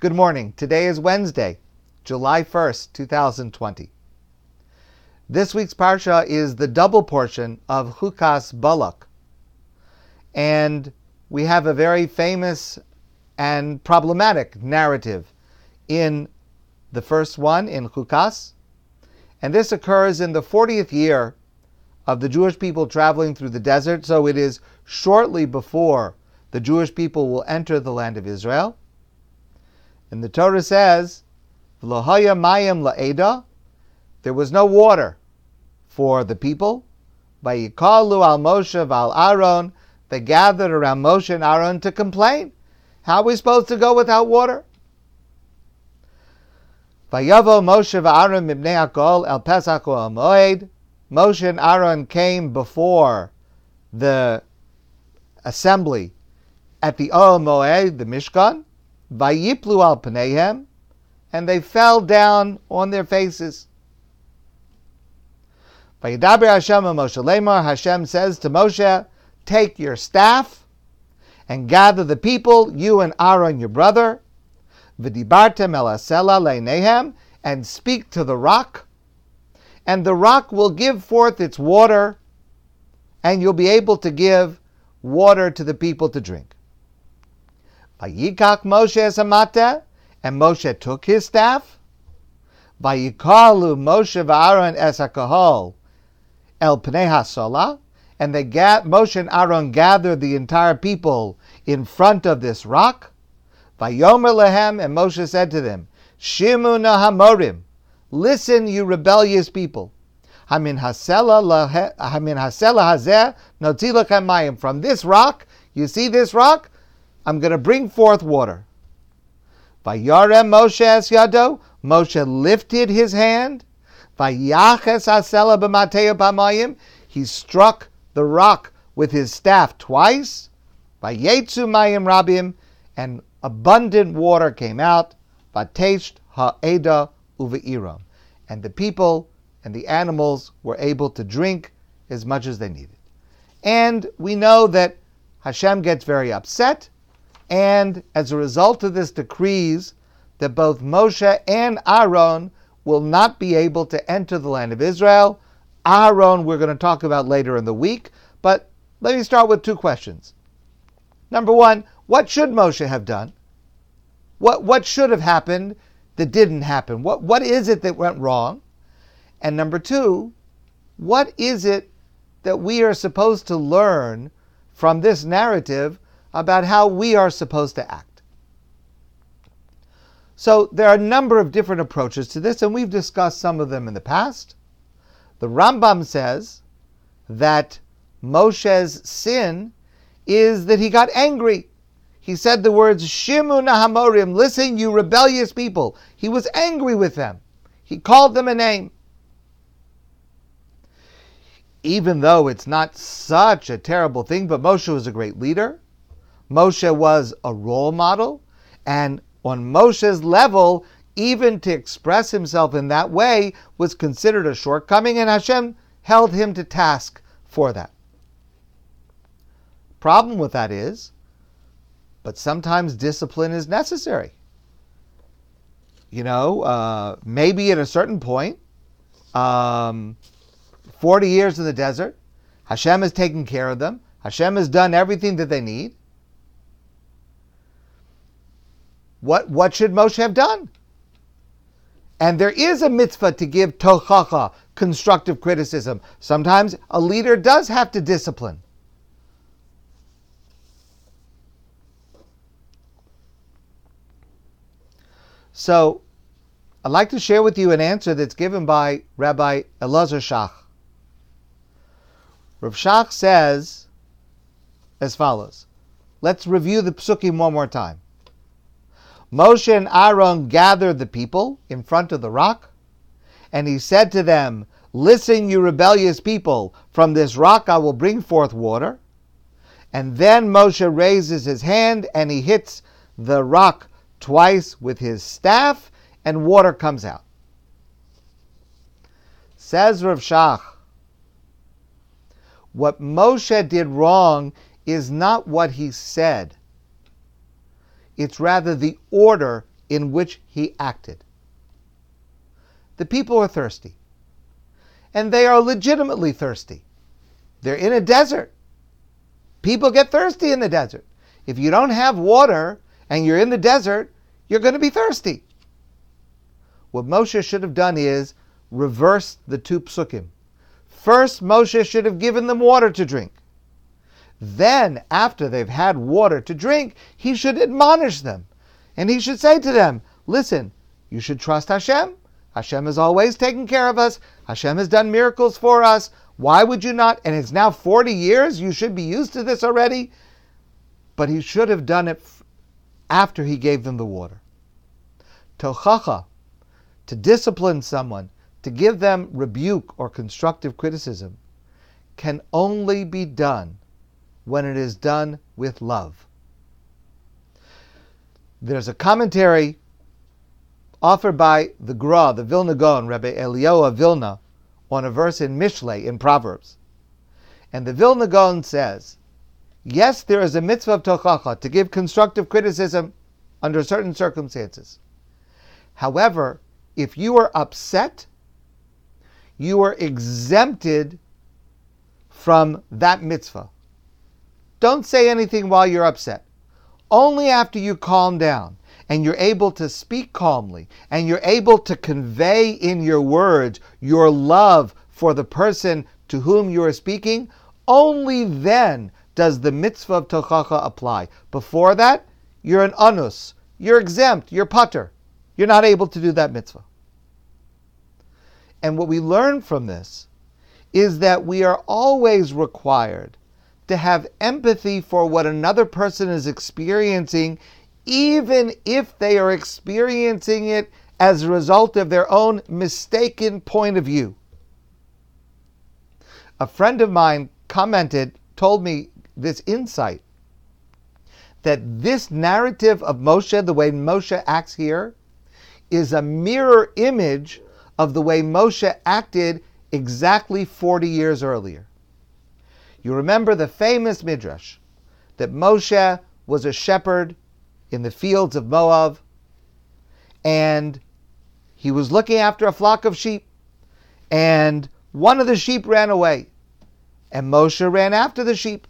Good morning. Today is Wednesday, July 1st, 2020. This week's Parsha is the double portion of Chukas Balak. And we have a very famous and problematic narrative in the first one in Chukas. And this occurs in the 40th year of the Jewish people traveling through the desert. So it is shortly before the Jewish people will enter the land of Israel. And the Torah says, V'lohaya mayim la'eda, there was no water for the people. Vayikalu al Moshe val Aaron, they gathered around Moshe and Aaron to complain. How are we supposed to go without water? Vayavo Moshe Aaron mibnei hakol el Pesach Moed. Moshe and Aaron came before the assembly at the Ohel Moed, the Mishkan. Vayiplu al Panehem, and they fell down on their faces. Vayidaber Hashem Moshe Lemar, Hashem says to Moshe, Take your staff and gather the people, you and Aaron your brother, V'dibartem el asela leinehem, and speak to the rock, and the rock will give forth its water, and you'll be able to give water to the people to drink. Vayikach Moshe esamata, and Moshe took his staff. Vayikalu Moshe v'Aaron esakahol el pnei and they ga- Moshe and Aaron gathered the entire people in front of this rock. Vayomer lehem, and Moshe said to them, Shimu nahamorim, listen, you rebellious people. Hamin hasela hazeh notzilachem mayim. From this rock, you see this rock? I'm going to bring forth water. Vayarem Moshe es yado. Moshe lifted his hand. Vayaches asela b'mateo b'mayim. He struck the rock with his staff twice. Vayetzu mayim rabim. And abundant water came out. Vatesh ha'eda uve'iram. And the people and the animals were able to drink as much as they needed. And we know that Hashem gets very upset and as a result of this decrees that both Moshe and Aaron will not be able to enter the land of Israel. Aaron, we're going to talk about later in the week, but let me start with two questions. Number one, what should Moshe have done? What, what should have happened that didn't happen? What, what is it that went wrong? And number two, what is it that we are supposed to learn from this narrative about how we are supposed to act. So there are a number of different approaches to this, and we've discussed some of them in the past. The Rambam says that Moshe's sin is that he got angry. He said the words Shimu Nahamorim, listen, you rebellious people. He was angry with them. He called them a name. Even though it's not such a terrible thing, but Moshe was a great leader. Moshe was a role model, and on Moshe's level, even to express himself in that way was considered a shortcoming, and Hashem held him to task for that. Problem with that is, but sometimes discipline is necessary. You know, uh, maybe at a certain point, um, 40 years in the desert, Hashem has taken care of them. Hashem has done everything that they need. What, what should Moshe have done? And there is a mitzvah to give tochacha, constructive criticism. Sometimes a leader does have to discipline. So, I'd like to share with you an answer that's given by Rabbi Elazar Shach. Rav Shach says as follows. Let's review the psukim one more time. Moshe and Aaron gathered the people in front of the rock, and he said to them, Listen, you rebellious people, from this rock I will bring forth water. And then Moshe raises his hand and he hits the rock twice with his staff, and water comes out. Says Rav Shach, what Moshe did wrong is not what he said it's rather the order in which he acted. The people are thirsty. And they are legitimately thirsty. They're in a desert. People get thirsty in the desert. If you don't have water and you're in the desert, you're going to be thirsty. What Moshe should have done is reverse the two psukim. First, Moshe should have given them water to drink. Then, after they've had water to drink, he should admonish them. And he should say to them, Listen, you should trust Hashem. Hashem has always taken care of us. Hashem has done miracles for us. Why would you not? And it's now 40 years. You should be used to this already. But he should have done it after he gave them the water. Tochacha, to discipline someone, to give them rebuke or constructive criticism, can only be done when it is done with love. There's a commentary offered by the Gra, the Vilna Gaon, Rabbi Eliyahu Vilna, on a verse in Mishlei in Proverbs. And the Vilna Gaon says, yes, there is a mitzvah of tochacha to give constructive criticism under certain circumstances. However, if you are upset, you are exempted from that mitzvah. Don't say anything while you're upset. Only after you calm down and you're able to speak calmly and you're able to convey in your words your love for the person to whom you are speaking, only then does the mitzvah of tochacha apply. Before that, you're an anus, you're exempt, you're patur. You're not able to do that mitzvah. And what we learn from this is that we are always required to have empathy for what another person is experiencing, even if they are experiencing it as a result of their own mistaken point of view. A friend of mine commented, told me this insight that this narrative of Moshe, the way Moshe acts here, is a mirror image of the way Moshe acted exactly 40 years earlier. You remember the famous midrash that Moshe was a shepherd in the fields of Moab and he was looking after a flock of sheep and one of the sheep ran away and Moshe ran after the sheep.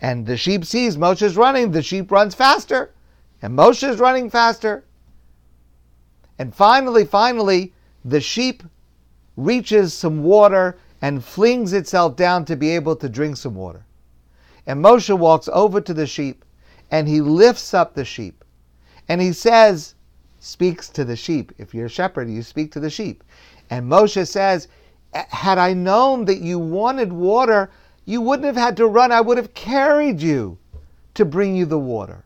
And the sheep sees Moshe's running, the sheep runs faster, and Moshe is running faster. And finally, finally, the sheep reaches some water and flings itself down to be able to drink some water. And Moshe walks over to the sheep and he lifts up the sheep. And he says, speaks to the sheep. If you're a shepherd, you speak to the sheep. And Moshe says, Had I known that you wanted water, you wouldn't have had to run. I would have carried you to bring you the water.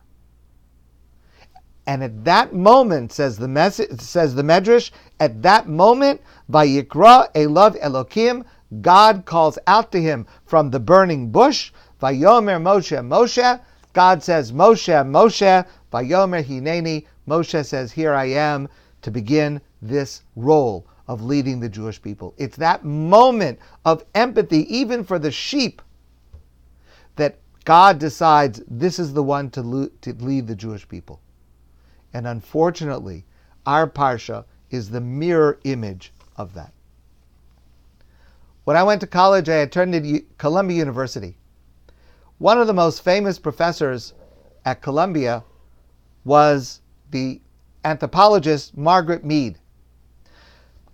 And at that moment, says the message, says the Medrash, at that moment, Vayikra Elav Elokim, God calls out to him from the burning bush, Vayomer Moshe, Moshe. God says, Moshe, Moshe, Vayomer Hineni. Moshe says, Here I am to begin this role of leading the Jewish people. It's that moment of empathy, even for the sheep, that God decides this is the one to, to lead the Jewish people. And unfortunately, our Parsha is the mirror image of that. When I went to college, I attended Columbia University. One of the most famous professors at Columbia was the anthropologist Margaret Mead.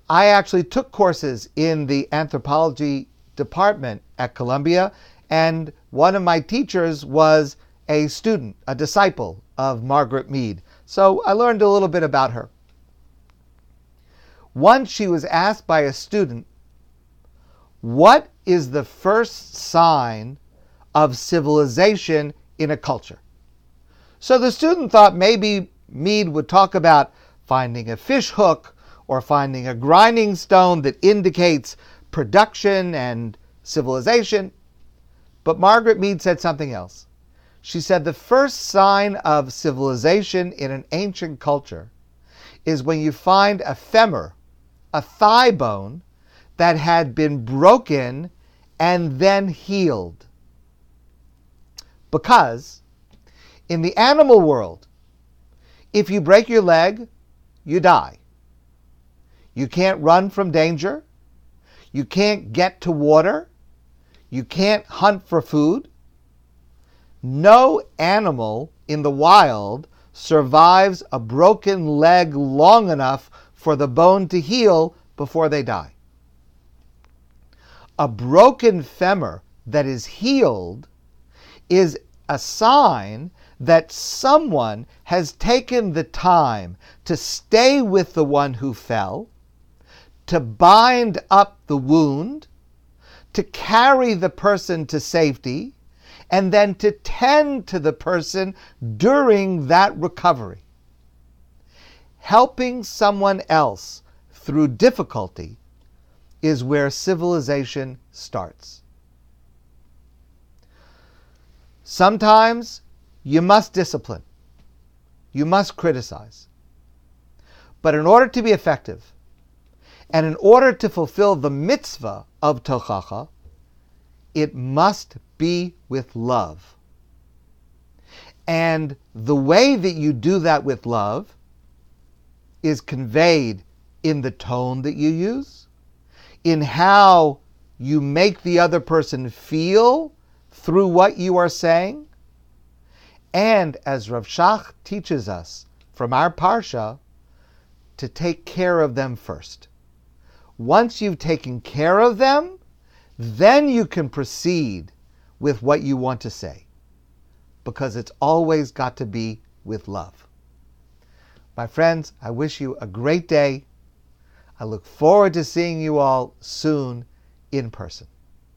I actually took courses in the anthropology department at Columbia, and one of my teachers was a student, a disciple of Margaret Mead. So I learned a little bit about her. Once she was asked by a student what is the first sign of civilization in a culture? So the student thought maybe Mead would talk about finding a fish hook or finding a grinding stone that indicates production and civilization. But Margaret Mead said something else. She said the first sign of civilization in an ancient culture is when you find a femur, a thigh bone, that had been broken and then healed. Because in the animal world, If you break your leg, you die. You can't run from danger. You can't get to water. You can't hunt for food. No animal in the wild survives a broken leg long enough for the bone to heal before they die. A broken femur that is healed is a sign that someone has taken the time to stay with the one who fell, to bind up the wound, to carry the person to safety, and then to tend to the person during that recovery. Helping someone else through difficulty is where civilization starts. Sometimes you must discipline, you must criticize. But in order to be effective, and in order to fulfill the mitzvah of tochacha, it must be with love. And the way that you do that with love is conveyed in the tone that you use, in how you make the other person feel through what you are saying. And as Rav Shach teaches us from our Parsha, to take care of them first. Once you've taken care of them, then you can proceed with what you want to say. Because it's always got to be with love. My friends, I wish you a great day. I look forward to seeing you all soon in person.